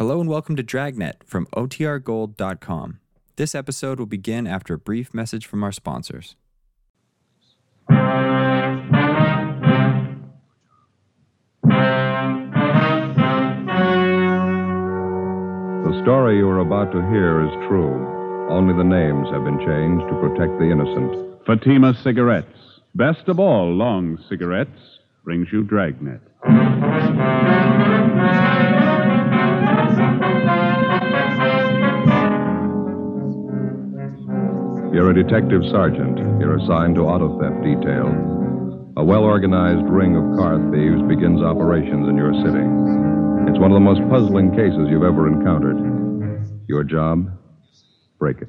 Hello and welcome to Dragnet from OTRGold.com. This episode will begin after a brief message from our sponsors. The story you are about to hear is true. Only the names have been changed to protect the innocent. Fatima Cigarettes, best of all long cigarettes, brings you Dragnet. You're a detective sergeant. You're assigned to auto theft detail. A well organized ring of car thieves begins operations in your city. It's one of the most puzzling cases you've ever encountered. Your job? Break it.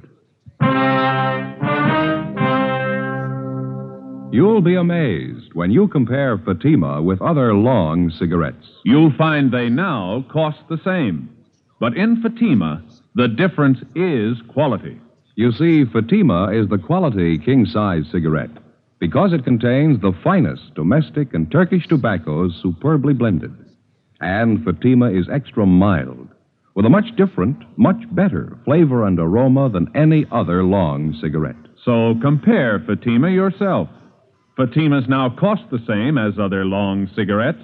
You'll be amazed when you compare Fatima with other long cigarettes. You'll find they now cost the same. But in Fatima, the difference is quality. You see, Fatima is the quality king size cigarette because it contains the finest domestic and Turkish tobaccos superbly blended. And Fatima is extra mild with a much different, much better flavor and aroma than any other long cigarette. So compare Fatima yourself. Fatimas now cost the same as other long cigarettes,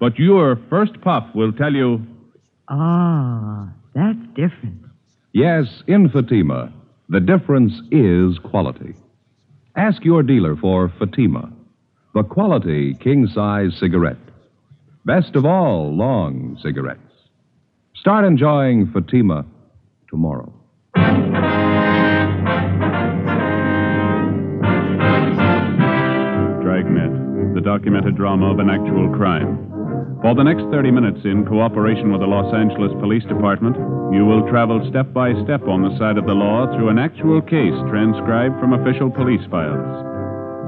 but your first puff will tell you Ah, that's different. Yes, in Fatima, the difference is quality. Ask your dealer for Fatima, the quality king size cigarette. Best of all long cigarettes. Start enjoying Fatima tomorrow. Dragnet, the documented drama of an actual crime. For the next 30 minutes, in cooperation with the Los Angeles Police Department, you will travel step by step on the side of the law through an actual case transcribed from official police files.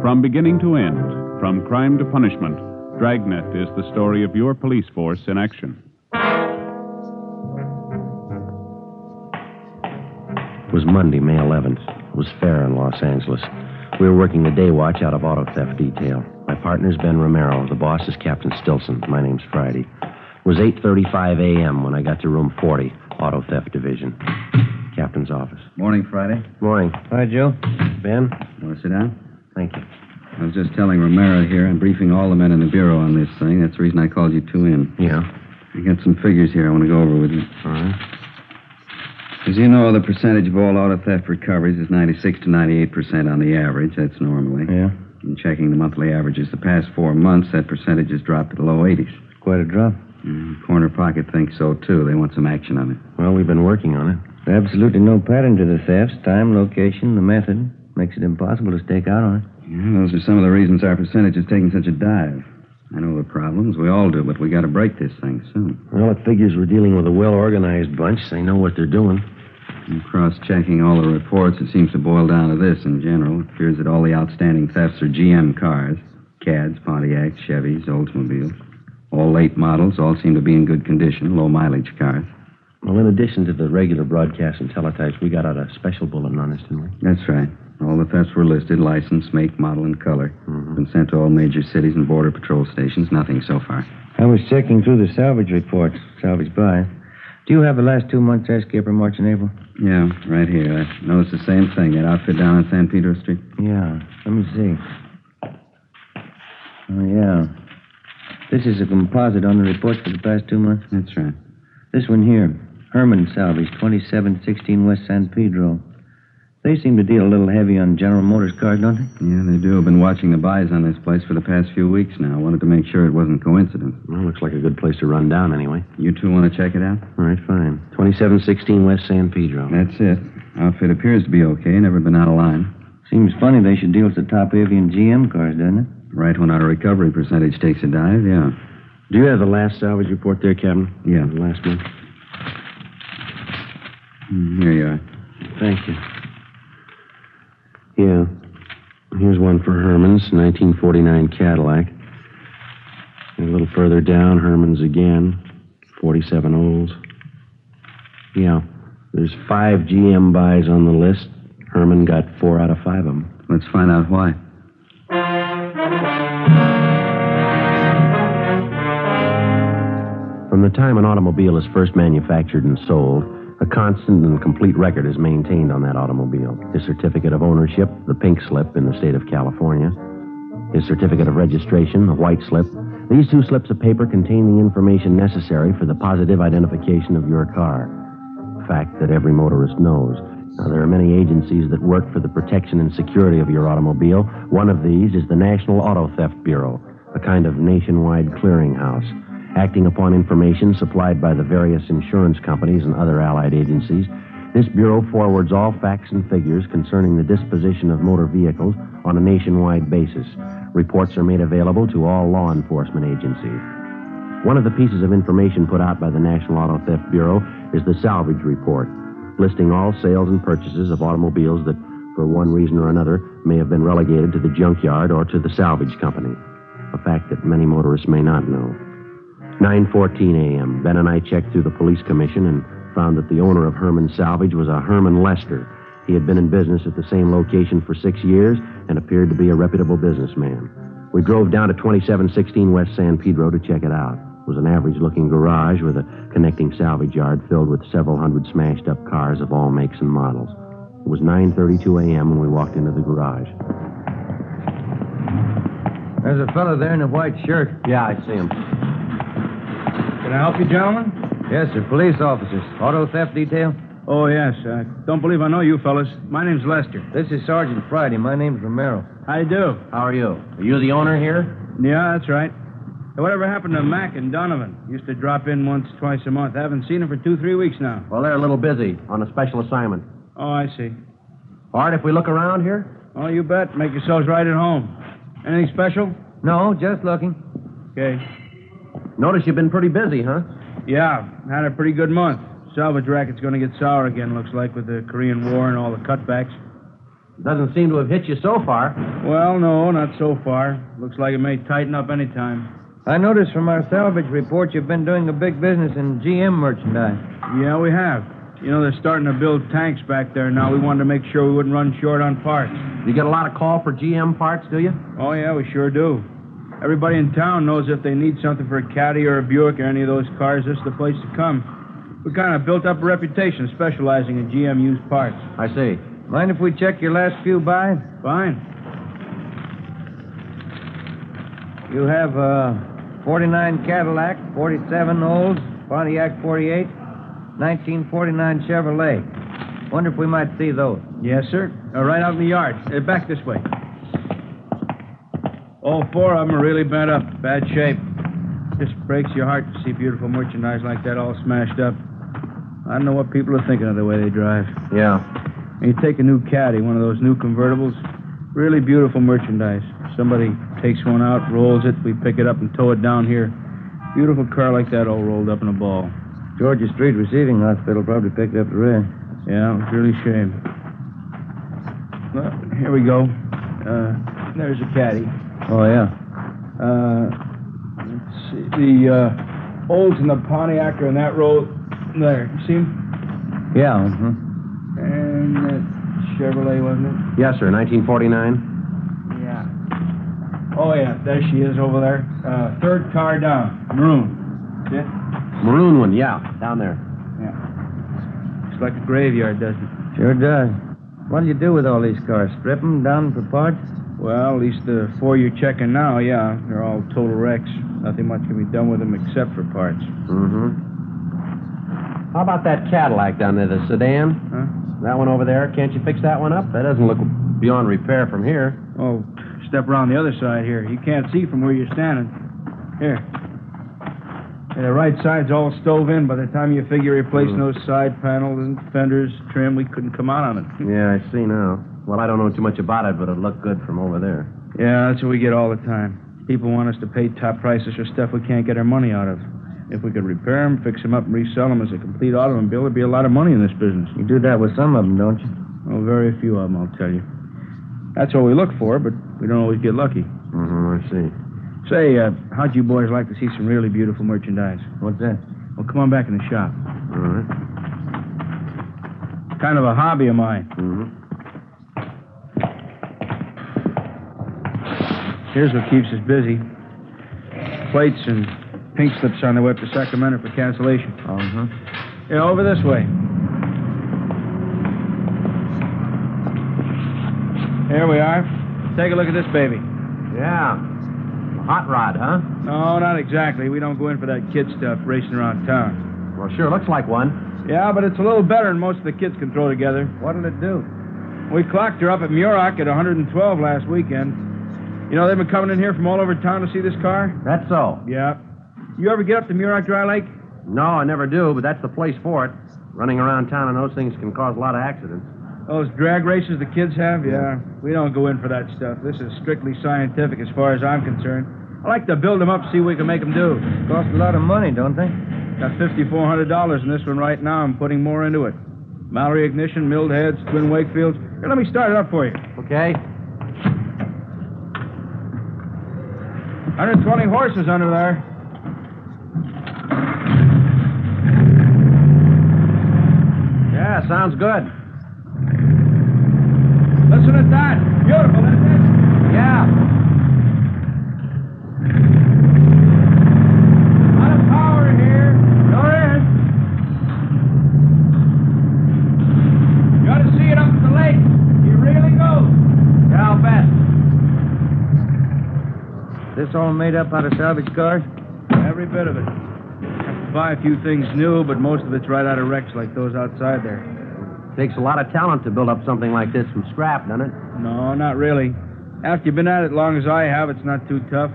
From beginning to end, from crime to punishment, Dragnet is the story of your police force in action. It was Monday, May 11th. It was fair in Los Angeles. We were working the day watch out of auto theft detail. My partner's Ben Romero. The boss is Captain Stilson. My name's Friday. It was 8.35 a.m. when I got to room 40, Auto Theft Division. Captain's office. Morning, Friday. Morning. Hi, Joe. Ben? You Want to sit down? Thank you. I was just telling Romero here. I'm briefing all the men in the bureau on this thing. That's the reason I called you two in. Yeah. I got some figures here I want to go over with you. All right. As you know, the percentage of all auto theft recoveries is 96 to 98 percent on the average. That's normally. Yeah. In checking the monthly averages the past four months, that percentage has dropped to the low 80s. Quite a drop. Mm, Corner Pocket thinks so, too. They want some action on it. Well, we've been working on it. Absolutely no pattern to the thefts. Time, location, the method. Makes it impossible to stake out on it. Yeah, those are some of the reasons our percentage is taking such a dive. I know the problems. We all do, but we got to break this thing soon. Well, it figures we're dealing with a well organized bunch. They know what they're doing. In cross-checking all the reports, it seems to boil down to this in general. It appears that all the outstanding thefts are GM cars. CADs, Pontiacs, Chevys, Oldsmobiles. All late models, all seem to be in good condition, low mileage cars. Well, in addition to the regular broadcasts and teletypes, we got out a special bulletin on this, didn't we? That's right. All the thefts were listed, license, make, model, and color. Mhm. Been sent to all major cities and border patrol stations. Nothing so far. I was checking through the salvage reports. Salvage by. Do you have the last two months' air skipper, March and April? Yeah, right here. I noticed the same thing. That outfit down on San Pedro Street. Yeah. Let me see. Oh, yeah. This is a composite on the reports for the past two months. That's right. This one here. Herman Salvage, 2716 West San Pedro. They seem to deal a little heavy on General Motors cars, don't they? Yeah, they do. I've been watching the buys on this place for the past few weeks now. Wanted to make sure it wasn't coincidence. Well, looks like a good place to run down anyway. You two want to check it out? All right, fine. 2716 West San Pedro. That's it. Outfit appears to be okay. Never been out of line. Seems funny they should deal with the top heavy in GM cars, doesn't it? Right when our recovery percentage takes a dive, yeah. Do you have the last salvage report there, Captain? Yeah. The last one? Mm, Here you are. Thank you. Yeah. Here's one for Herman's, 1949 Cadillac. And a little further down, Herman's again, 47 Olds. Yeah. There's five GM buys on the list. Herman got four out of five of them. Let's find out why. From From the time an automobile is first manufactured and sold, a constant and complete record is maintained on that automobile. His certificate of ownership, the pink slip in the state of California, his certificate of registration, the white slip. These two slips of paper contain the information necessary for the positive identification of your car. A fact that every motorist knows. Now, there are many agencies that work for the protection and security of your automobile. One of these is the National Auto Theft Bureau, a kind of nationwide clearinghouse. Acting upon information supplied by the various insurance companies and other allied agencies, this bureau forwards all facts and figures concerning the disposition of motor vehicles on a nationwide basis. Reports are made available to all law enforcement agencies. One of the pieces of information put out by the National Auto Theft Bureau is the salvage report, listing all sales and purchases of automobiles that, for one reason or another, may have been relegated to the junkyard or to the salvage company. A fact that many motorists may not know. 9:14 a.m. Ben and I checked through the police commission and found that the owner of Herman Salvage was a Herman Lester. He had been in business at the same location for six years and appeared to be a reputable businessman. We drove down to 2716 West San Pedro to check it out. It was an average-looking garage with a connecting salvage yard filled with several hundred smashed-up cars of all makes and models. It was 9:32 a.m. when we walked into the garage. There's a fellow there in a white shirt. Yeah, I see him. Can I help you, gentlemen? Yes, sir. Police officers. Auto theft detail? Oh, yes. I don't believe I know you fellas. My name's Lester. This is Sergeant Friday. My name's Romero. How you do? How are you? Are you the owner here? Yeah, that's right. Whatever happened to Mac and Donovan? Used to drop in once, twice a month. I haven't seen them for two, three weeks now. Well, they're a little busy on a special assignment. Oh, I see. All right, if we look around here? Oh, you bet. Make yourselves right at home. Anything special? No, just looking. Okay. Notice you've been pretty busy, huh? Yeah, had a pretty good month. Salvage racket's going to get sour again, looks like, with the Korean War and all the cutbacks. Doesn't seem to have hit you so far. Well, no, not so far. Looks like it may tighten up any time. I noticed from our salvage report you've been doing a big business in GM merchandise. Yeah, we have. You know, they're starting to build tanks back there now. We wanted to make sure we wouldn't run short on parts. You get a lot of call for GM parts, do you? Oh, yeah, we sure do. Everybody in town knows if they need something for a Caddy or a Buick or any of those cars, this is the place to come. We kind of built up a reputation specializing in GM used parts. I see. Mind if we check your last few buys? Fine. You have uh, 49 Cadillac, 47 Olds, Pontiac 48, 1949 Chevrolet. Wonder if we might see those. Yes, sir. Uh, right out in the yard. Uh, back this way. All four of them are really bent up, bad shape. Just breaks your heart to see beautiful merchandise like that all smashed up. I don't know what people are thinking of the way they drive. Yeah. And you take a new caddy, one of those new convertibles, really beautiful merchandise. Somebody takes one out, rolls it, we pick it up and tow it down here. Beautiful car like that all rolled up in a ball. Georgia Street Receiving Hospital probably picked up the rear. Yeah, it was really a shame. Well, here we go. Uh, there's a caddy. Oh, yeah. Uh, let's see. The uh, Olds and the Pontiac are in that row there. You see 'em? Yeah. Uh-huh. And that Chevrolet, wasn't it? Yes, sir. 1949. Yeah. Oh, yeah. There she is over there. Uh, third car down. Maroon. See it? Maroon one, yeah. Down there. Yeah. Looks like a graveyard, doesn't it? Sure does. What'll you do with all these cars? Strip them down for parts? Well, at least the four you're checking now, yeah. They're all total wrecks. Nothing much can be done with them except for parts. Mm-hmm. How about that Cadillac down there, the sedan? Huh? That one over there. Can't you fix that one up? That doesn't look beyond repair from here. Oh, step around the other side here. You can't see from where you're standing. Here. Yeah, the right side's all stove in. By the time you figure replacing those side panels and fenders, trim, we couldn't come out on it. Yeah, I see now. Well, I don't know too much about it, but it looked good from over there. Yeah, that's what we get all the time. People want us to pay top prices for stuff we can't get our money out of. If we could repair them, fix them up, and resell them as a complete automobile, there'd be a lot of money in this business. You do that with some of them, don't you? Oh, very few of them, I'll tell you. That's what we look for, but we don't always get lucky. Mm-hmm, I see. Say, uh, how'd you boys like to see some really beautiful merchandise? What's that? Well, come on back in the shop. All right. Kind of a hobby of mine. Mm-hmm. Here's what keeps us busy plates and pink slips on their way up to Sacramento for cancellation. Uh-huh. Yeah, over this way. Here we are. Take a look at this baby. Yeah. Hot rod, huh? No, not exactly. We don't go in for that kid stuff racing around town. Well, sure looks like one. Yeah, but it's a little better than most of the kids can throw together. What'll it do? We clocked her up at Muroc at 112 last weekend. You know, they've been coming in here from all over town to see this car? That's so. Yeah. You ever get up to Muroc Dry Lake? No, I never do, but that's the place for it. Running around town on those things can cause a lot of accidents. Those drag races the kids have? Yeah. We don't go in for that stuff. This is strictly scientific as far as I'm concerned. I like to build them up, see what we can make them do. Cost a lot of money, don't they? Got $5,400 in this one right now. I'm putting more into it. Mallory ignition, milled heads, twin Wakefields. Here, let me start it up for you. Okay. 120 horses under there. Yeah, sounds good. Listen at that. Beautiful, isn't it? Yeah. lot of power here. Sure is. You ought to see it up at the lake. He really goes. Yeah, I'll bet. This all made up out of salvage cars? Every bit of it. Have to buy a few things new, but most of it's right out of wrecks like those outside there. Takes a lot of talent to build up something like this from scrap, doesn't it? No, not really. After you've been at it as long as I have, it's not too tough.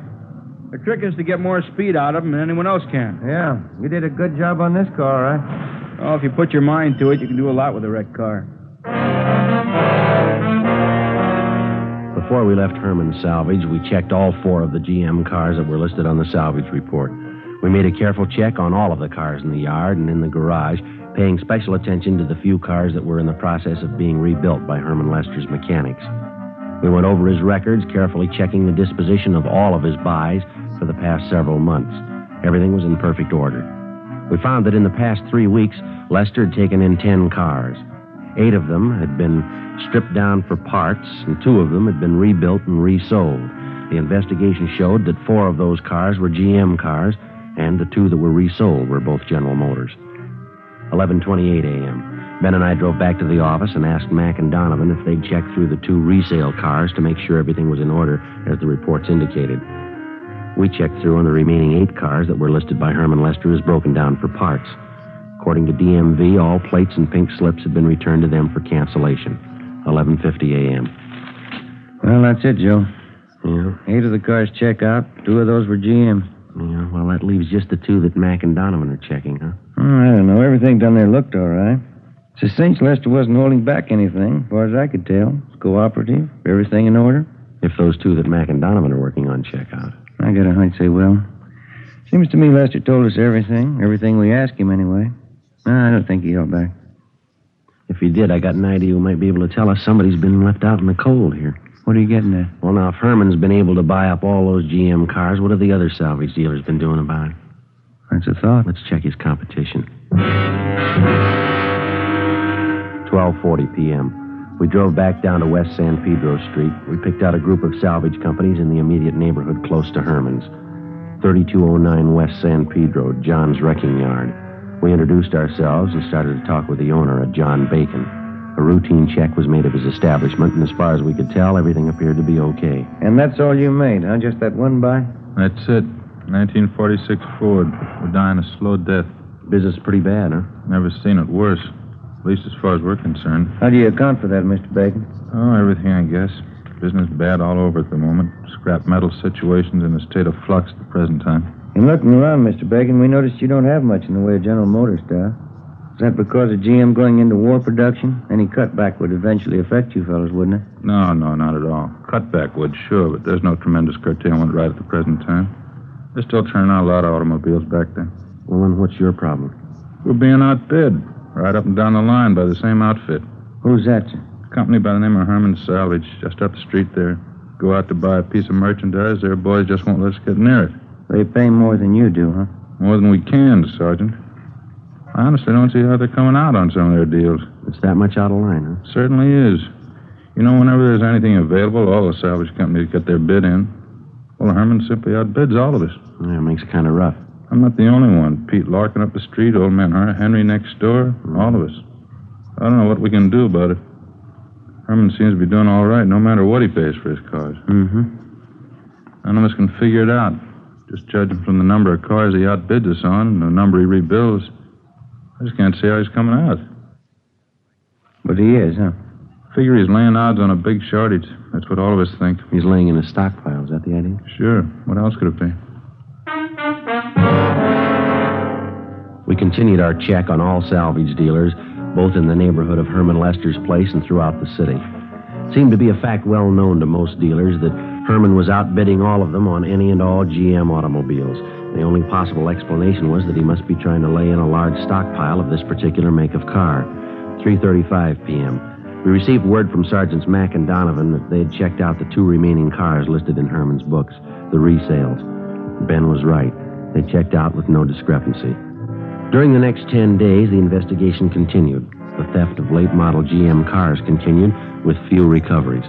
The trick is to get more speed out of them than anyone else can. Yeah, you did a good job on this car, all right? Oh, if you put your mind to it, you can do a lot with a wrecked car. Before we left Herman Salvage, we checked all four of the GM cars that were listed on the salvage report. We made a careful check on all of the cars in the yard and in the garage, paying special attention to the few cars that were in the process of being rebuilt by Herman Lester's mechanics. We went over his records, carefully checking the disposition of all of his buys for the past several months. Everything was in perfect order. We found that in the past three weeks, Lester had taken in ten cars. Eight of them had been stripped down for parts, and two of them had been rebuilt and resold. The investigation showed that four of those cars were GM cars, and the two that were resold were both General Motors. 11:28 a.m. Ben and I drove back to the office and asked Mac and Donovan if they'd check through the two resale cars to make sure everything was in order as the reports indicated. We checked through on the remaining eight cars that were listed by Herman Lester as broken down for parts. According to DMV, all plates and pink slips had been returned to them for cancellation. 11:50 a.m. Well, that's it, Joe. Yeah, Eight of the cars check out. Two of those were GM. yeah. Well, that leaves just the two that Mac and Donovan are checking, huh? Hmm, I don't know. Everything down there looked all right. It's a cinch Lester wasn't holding back anything, as far as I could tell. It's cooperative. Everything in order. If those two that Mac and Donovan are working on check out. I got a hunch they will. Seems to me Lester told us everything. Everything we asked him, anyway. I don't think he held back. If he did, I got an idea we might be able to tell us somebody's been left out in the cold here. What are you getting at? Well, now, if Herman's been able to buy up all those GM cars, what have the other salvage dealers been doing about it? That's a thought. Let's check his competition. 12:40 p.m. We drove back down to West San Pedro Street. We picked out a group of salvage companies in the immediate neighborhood close to Herman's. 3209 West San Pedro, John's Wrecking Yard. We introduced ourselves and started to talk with the owner, a John Bacon. A routine check was made of his establishment, and as far as we could tell, everything appeared to be okay. And that's all you made, huh? Just that one buy? That's it. 1946 Ford. We're dying a slow death. Business pretty bad, huh? Never seen it worse. At least as far as we're concerned. How do you account for that, Mr. Bacon? Oh, everything, I guess. Business bad all over at the moment. Scrap metal situations in a state of flux at the present time. In looking around, Mr. Bacon, we noticed you don't have much in the way of General Motors stuff. Is that because of GM going into war production? Any cutback would eventually affect you fellows, wouldn't it? No, no, not at all. Cutback would, sure, but there's no tremendous curtailment right at the present time. They're still turning out a lot of automobiles back there. Well, then what's your problem? We're being outbid, right up and down the line by the same outfit. Who's that, sir? Company by the name of Herman Salvage, just up the street there. Go out to buy a piece of merchandise, their boys just won't let us get near it. They pay more than you do, huh? More than we can, Sergeant. I honestly don't see how they're coming out on some of their deals. It's that much out of line, huh? Certainly is. You know, whenever there's anything available, all the salvage companies get their bid in. Well, Herman simply outbids all of us. Yeah, it makes it kind of rough. I'm not the only one. Pete Larkin up the street, old man Henry next door, all of us. I don't know what we can do about it. Herman seems to be doing all right, no matter what he pays for his cars. Mm-hmm. None of us can figure it out. Just judging from the number of cars he outbids us on and the number he rebuilds, I just can't see how he's coming out. But he is, huh? Figure he's laying odds on a big shortage. That's what all of us think. He's laying in a stockpile. Is that the idea? Sure. What else could it be? We continued our check on all salvage dealers, both in the neighborhood of Herman Lester's place and throughout the city. It seemed to be a fact well known to most dealers that Herman was outbidding all of them on any and all GM automobiles. The only possible explanation was that he must be trying to lay in a large stockpile of this particular make of car. 3:35 p.m. We received word from Sergeants Mack and Donovan that they had checked out the two remaining cars listed in Herman's books, the resales. Ben was right. They checked out with no discrepancy. During the next 10 days, the investigation continued. The theft of late model GM cars continued with few recoveries.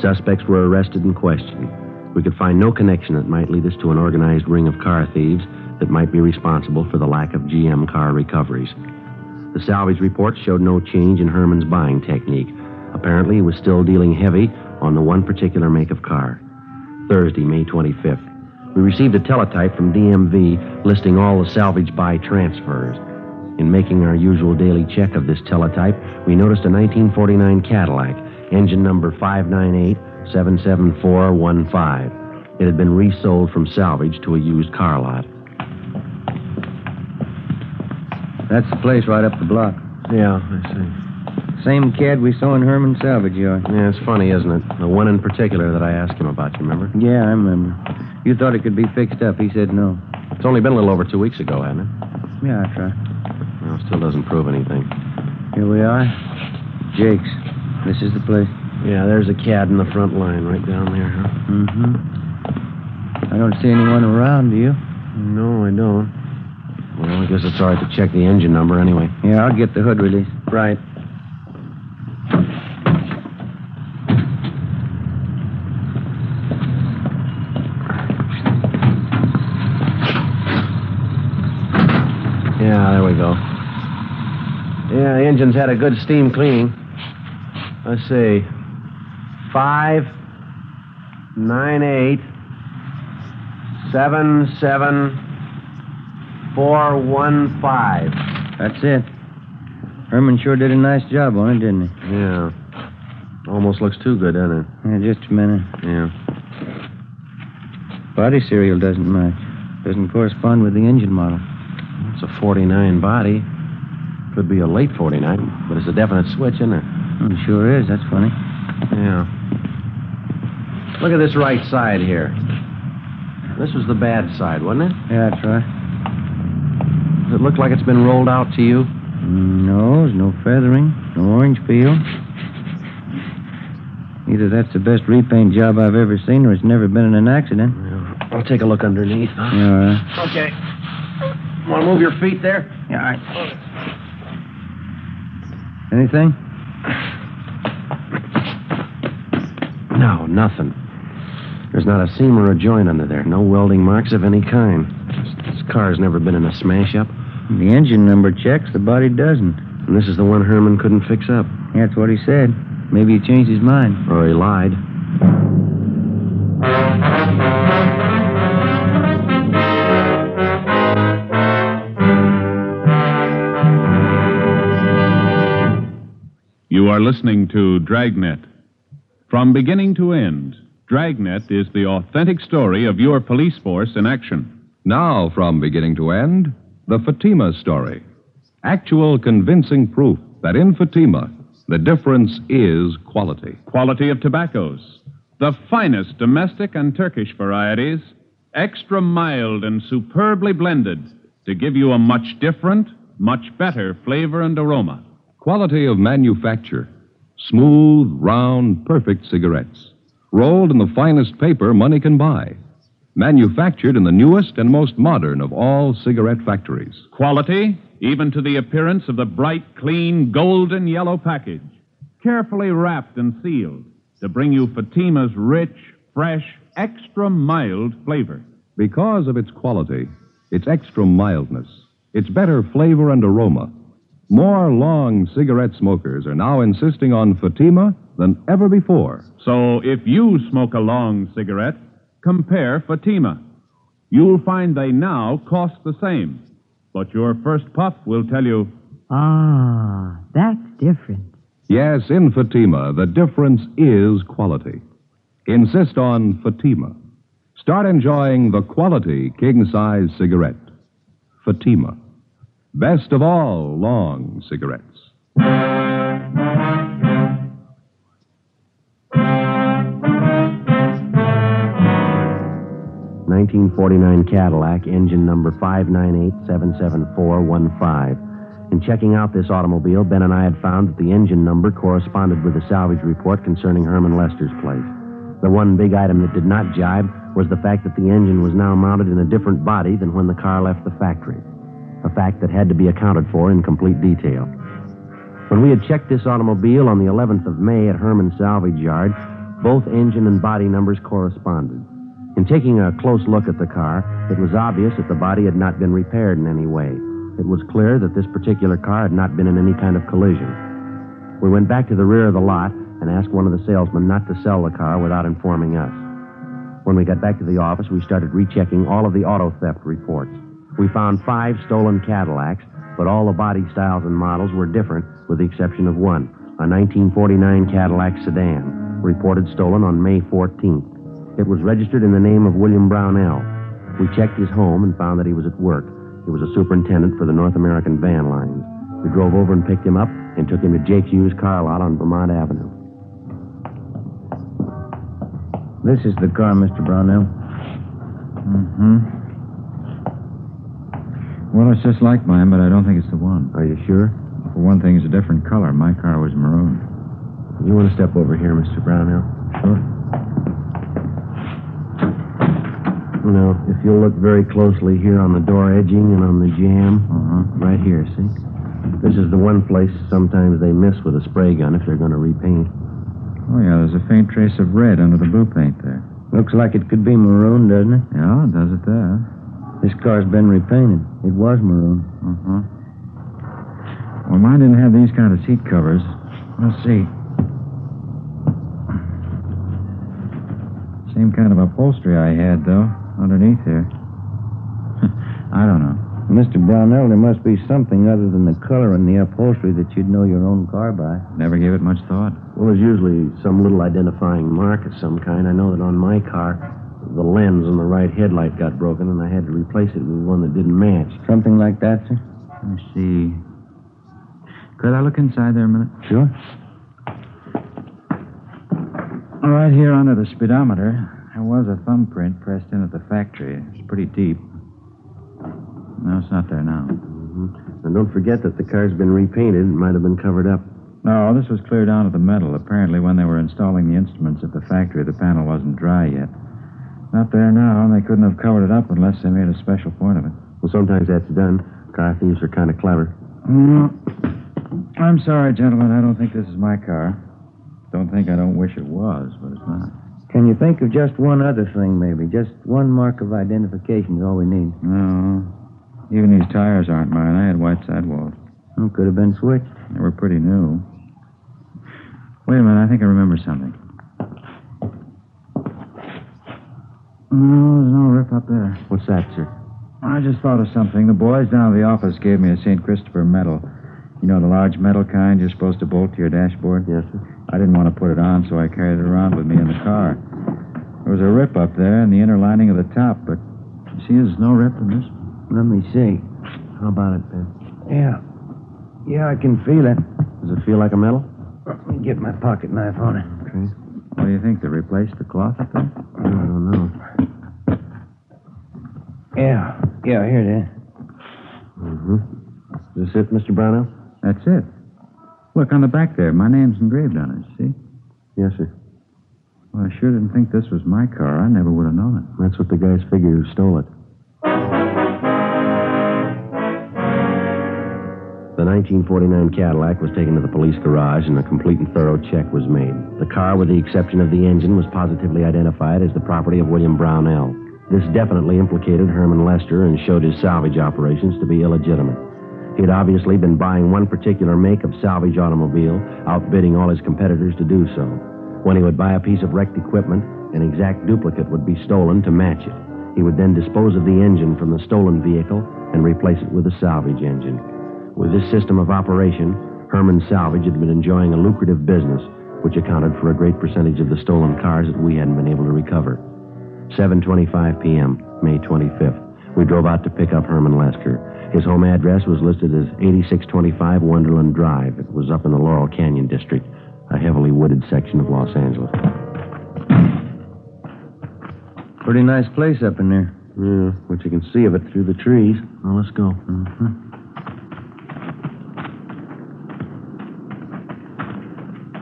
Suspects were arrested and questioned. We could find no connection that might lead us to an organized ring of car thieves that might be responsible for the lack of GM car recoveries. The salvage reports showed no change in Herman's buying technique. Apparently, he was still dealing heavy on the one particular make of car. Thursday, May 25th. We received a teletype from DMV listing all the salvage buy transfers. In making our usual daily check of this teletype, we noticed a 1949 Cadillac, engine number 598-77415. It had been resold from salvage to a used car lot. That's the place right up the block. Yeah, I see. Same cad we saw in Herman's salvage yard. Yeah, it's funny, isn't it? The one in particular that I asked him about, you remember? Yeah, I remember. You thought it could be fixed up. He said no. It's only been a little over two weeks ago, hasn't it? Yeah, that's right. Well, still doesn't prove anything. Here we are. Jake's. This is the place. Yeah, there's a cad in the front line right down there, huh? Mm-hmm. I don't see anyone around, do you? No, I don't. Well, I guess it's all right to check the engine number anyway. Yeah, I'll get the hood release. Right. Yeah, there we go. Yeah, the engine's had a good steam cleaning. Let's see. Five, nine, eight, seven, seven, four, one, five. That's it. Herman sure did a nice job on it, didn't he? Yeah. Almost looks too good, doesn't it? Yeah, just a minute. Yeah. Body serial doesn't match. Doesn't correspond with the engine model. It's a 49 body. Could be a late 49, but it's a definite switch, isn't it? It sure is. That's funny. Yeah. Look at this right side here. This was the bad side, wasn't it? Yeah, that's right. Does it look like it's been rolled out to you? Mm, no, there's no feathering, no orange peel. Either that's the best repaint job I've ever seen, or it's never been in an accident. Yeah. I'll take a look underneath. All right. Okay. Want to move your feet there? Yeah, all right. Anything? No, nothing. There's not a seam or a joint under there. No welding marks of any kind. This, this car's never been in a smash up. The engine number checks, the body doesn't. And this is the one Herman couldn't fix up. That's what he said. Maybe he changed his mind. Or he lied. Listening to Dragnet. From beginning to end, Dragnet is the authentic story of your police force in action. Now, from beginning to end, the Fatima story. Actual convincing proof that in Fatima, the difference is quality. Quality of tobaccos. The finest domestic and Turkish varieties, extra mild and superbly blended to give you a much different, much better flavor and aroma. Quality of manufacture. Smooth, round, perfect cigarettes. Rolled in the finest paper money can buy. Manufactured in the newest and most modern of all cigarette factories. Quality, even to the appearance of the bright, clean, golden yellow package. Carefully wrapped and sealed to bring you Fatima's rich, fresh, extra mild flavor. Because of its quality, its extra mildness, its better flavor and aroma. More long cigarette smokers are now insisting on Fatima than ever before. So if you smoke a long cigarette, compare Fatima. You'll find they now cost the same. But your first puff will tell you Ah, that's different. Yes, in Fatima, the difference is quality. Insist on Fatima. Start enjoying the quality king size cigarette. Fatima. Best of all long cigarettes. 1949 Cadillac, engine number 598-77415. In checking out this automobile, Ben and I had found that the engine number corresponded with the salvage report concerning Herman Lester's place. The one big item that did not jibe was the fact that the engine was now mounted in a different body than when the car left the factory. A fact that had to be accounted for in complete detail. When we had checked this automobile on the 11th of May at Herman Salvage Yard, both engine and body numbers corresponded. In taking a close look at the car, it was obvious that the body had not been repaired in any way. It was clear that this particular car had not been in any kind of collision. We went back to the rear of the lot and asked one of the salesmen not to sell the car without informing us. When we got back to the office, we started rechecking all of the auto theft reports. We found five stolen Cadillacs, but all the body styles and models were different, with the exception of one, a 1949 Cadillac sedan, reported stolen on May 14th. It was registered in the name of William Brownell. We checked his home and found that he was at work. He was a superintendent for the North American Van Lines. We drove over and picked him up and took him to Jake Hughes' car lot on Vermont Avenue. This is the car, Mr. Brownell. Mm-hmm. Well, it's just like mine, but I don't think it's the one. Are you sure? For one thing, it's a different color. My car was maroon. You want to step over here, Mr. Brownell? Sure. Now, if you'll look very closely here on the door edging and on the jamb, Uh-huh. right here, see? This is the one place sometimes they miss with a spray gun if they're going to repaint. Oh, yeah, there's a faint trace of red under the blue paint there. Looks like it could be maroon, doesn't it? Yeah, it does it there. This car's been repainted. It was maroon. Uh-huh. Well, mine didn't have these kind of seat covers. Let's see. Same kind of upholstery I had, though, underneath here. I don't know. Mr. Brownell, there must be something other than the color and the upholstery that you'd know your own car by. Never gave it much thought. Well, there's usually some little identifying mark of some kind. I know that on my car, the lens on the right headlight got broken, and I had to replace it with one that didn't match. Something like that, sir? Let me see. Could I look inside there a minute? Sure. Right here under the speedometer, there was a thumbprint pressed in at the factory. It's pretty deep. No, it's not there now. Mm-hmm. And don't forget that the car's been repainted. It might have been covered up. No, this was clear down to the metal. Apparently, when they were installing the instruments at the factory, the panel wasn't dry yet. Not there now, and they couldn't have covered it up unless they made a special point of it. Well, sometimes that's done. Car thieves are kind of clever. Mm. I'm sorry, gentlemen. I don't think this is my car. Don't think I don't wish it was, but it's not. Can you think of just one other thing, maybe? Just one mark of identification is all we need. No. Even these tires aren't mine. I had white sidewalls. Oh, could have been switched. They were pretty new. Wait a minute. I think I remember something. No, there's no rip up there. What's that, sir? I just thought of something. The boys down at the office gave me a St. Christopher medal. You know, the large metal kind you're supposed to bolt to your dashboard? Yes, sir. I didn't want to put it on, so I carried it around with me in the car. There was a rip up there in the inner lining of the top, but you see, there's no rip in this. Let me see. How about it, Ben? Yeah. Yeah, I can feel it. Does it feel like a metal? Let me get my pocket knife on it. Okay. What do you think? They replaced the cloth up there? I don't know. Yeah. Yeah, here it is. Mm-hmm. Is this it, Mr. Brownell? That's it. Look, on the back there, my name's engraved on it, see? Yes, sir. Well, I sure didn't think this was my car. I never would have known it. That's what the guys figured who stole it. The 1949 Cadillac was taken to the police garage and a complete and thorough check was made. The car, with the exception of the engine, was positively identified as the property of William Brownell. This definitely implicated Herman Lester and showed his salvage operations to be illegitimate. He had obviously been buying one particular make of salvage automobile, outbidding all his competitors to do so. When he would buy a piece of wrecked equipment, an exact duplicate would be stolen to match it. He would then dispose of the engine from the stolen vehicle and replace it with a salvage engine. With this system of operation, Herman Salvage had been enjoying a lucrative business, which accounted for a great percentage of the stolen cars that we hadn't been able to recover. 7:25 p.m., May 25th. We drove out to pick up Herman Lester. His home address was listed as 8625 Wonderland Drive. It was up in the Laurel Canyon district, a heavily wooded section of Los Angeles. Pretty nice place up in there. Yeah, but you can see of it through the trees. Well, let's go. Mm-hmm.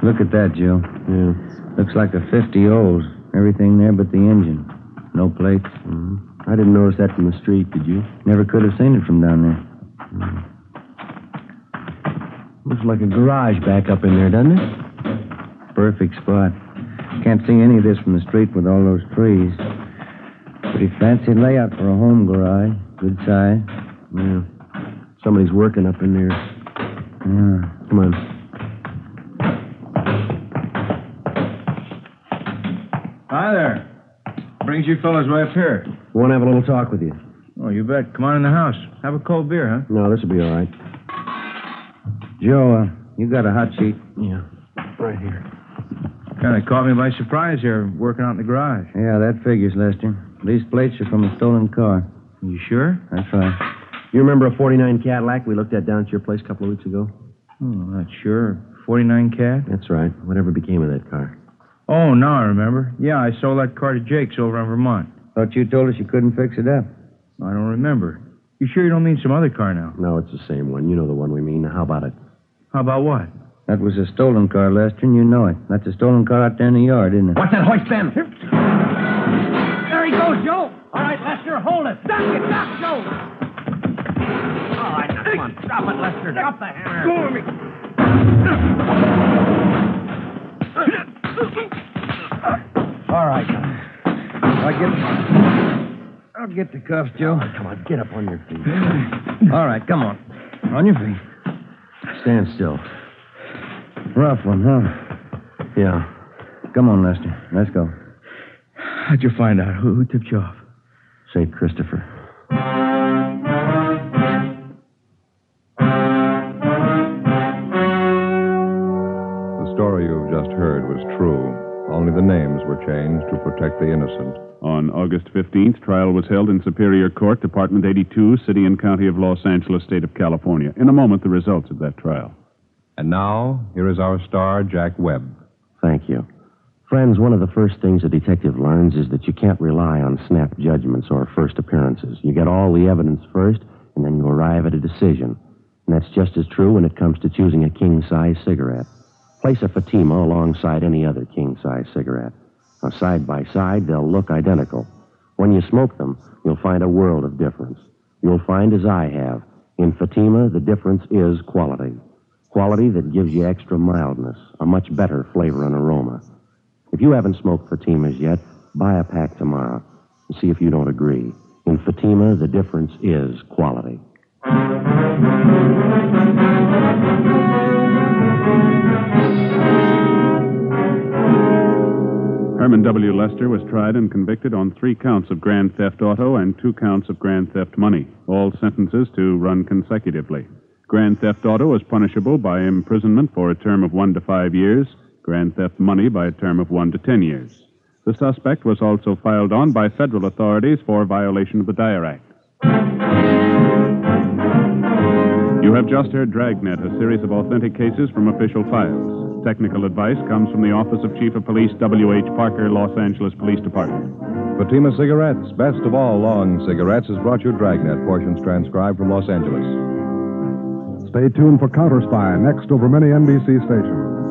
Look at that, Joe. Yeah. Looks like a 50 O's. Everything there but the engine. No plates. Mm-hmm. I didn't notice that from the street, did you? Never could have seen it from down there. Looks like a garage back up in there, doesn't it? Perfect spot. Can't see any of this from the street with all those trees. Pretty fancy layout for a home garage. Good size. Yeah. Somebody's working up in there. Yeah. Come on. Hi there. Brings you fellas way up here. Want to have a little talk with you? Oh, you bet. Come on in the house. Have a cold beer, huh? No, this will be all right. Joe, uh, you got a hot sheet? Yeah. Right here. Kind of caught me by surprise here, working out in the garage. Yeah, that figures, Lester. These plates are from a stolen car. You sure? That's right. You remember a 49 Cadillac we looked at down at your place a couple of weeks ago? Oh, not sure. 49 Cad? That's right. Whatever became of that car? Oh, now I remember. Yeah, I sold that car to Jake's over in Vermont. Thought you told us you couldn't fix it up. I don't remember. You sure you don't mean some other car now? No, it's the same one. You know the one we mean. How about it? How about what? That was a stolen car, Lester, and you know it. That's a stolen car out there in the yard, isn't it? What's that hoist, Ben? There he goes, Joe. All right, Lester, hold it. Duck it, duck, Joe. All right, now, come on. Drop it, Lester. Drop the hammer. Go me. All right. I'll get, I'll get the cuffs, Joe. Come on, get up on your feet. All right, come on. On your feet. Stand still. Rough one, huh? Yeah. Come on, Lester. Let's go. How'd you find out? Who, who tipped you off? St. Christopher. Just heard was true. Only the names were changed to protect the innocent. On August 15th, trial was held in Superior Court, Department 82, City and County of Los Angeles, State of California. In a moment, the results of that trial. And now, here is our star, Jack Webb. Thank you. Friends, one of the first things a detective learns is that you can't rely on snap judgments or first appearances. You get all the evidence first, and then you arrive at a decision. And that's just as true when it comes to choosing a king size cigarette. Place a Fatima alongside any other king size cigarette. Now, side by side, they'll look identical. When you smoke them, you'll find a world of difference. You'll find, as I have, in Fatima, the difference is quality. Quality that gives you extra mildness, a much better flavor and aroma. If you haven't smoked Fatimas yet, buy a pack tomorrow and see if you don't agree. In Fatima, the difference is quality. Herman W. Lester was tried and convicted on three counts of grand theft auto and two counts of grand theft money, all sentences to run consecutively. Grand theft auto is punishable by imprisonment for a term of one to five years, grand theft money by a term of one to ten years. The suspect was also filed on by federal authorities for violation of the Dyer Act. You have just heard Dragnet, a series of authentic cases from official files. Technical advice comes from the Office of Chief of Police W.H. Parker, Los Angeles Police Department. Fatima Cigarettes, best of all long cigarettes, has brought you Dragnet, portions transcribed from Los Angeles. Stay tuned for Counter Spy next over many NBC stations.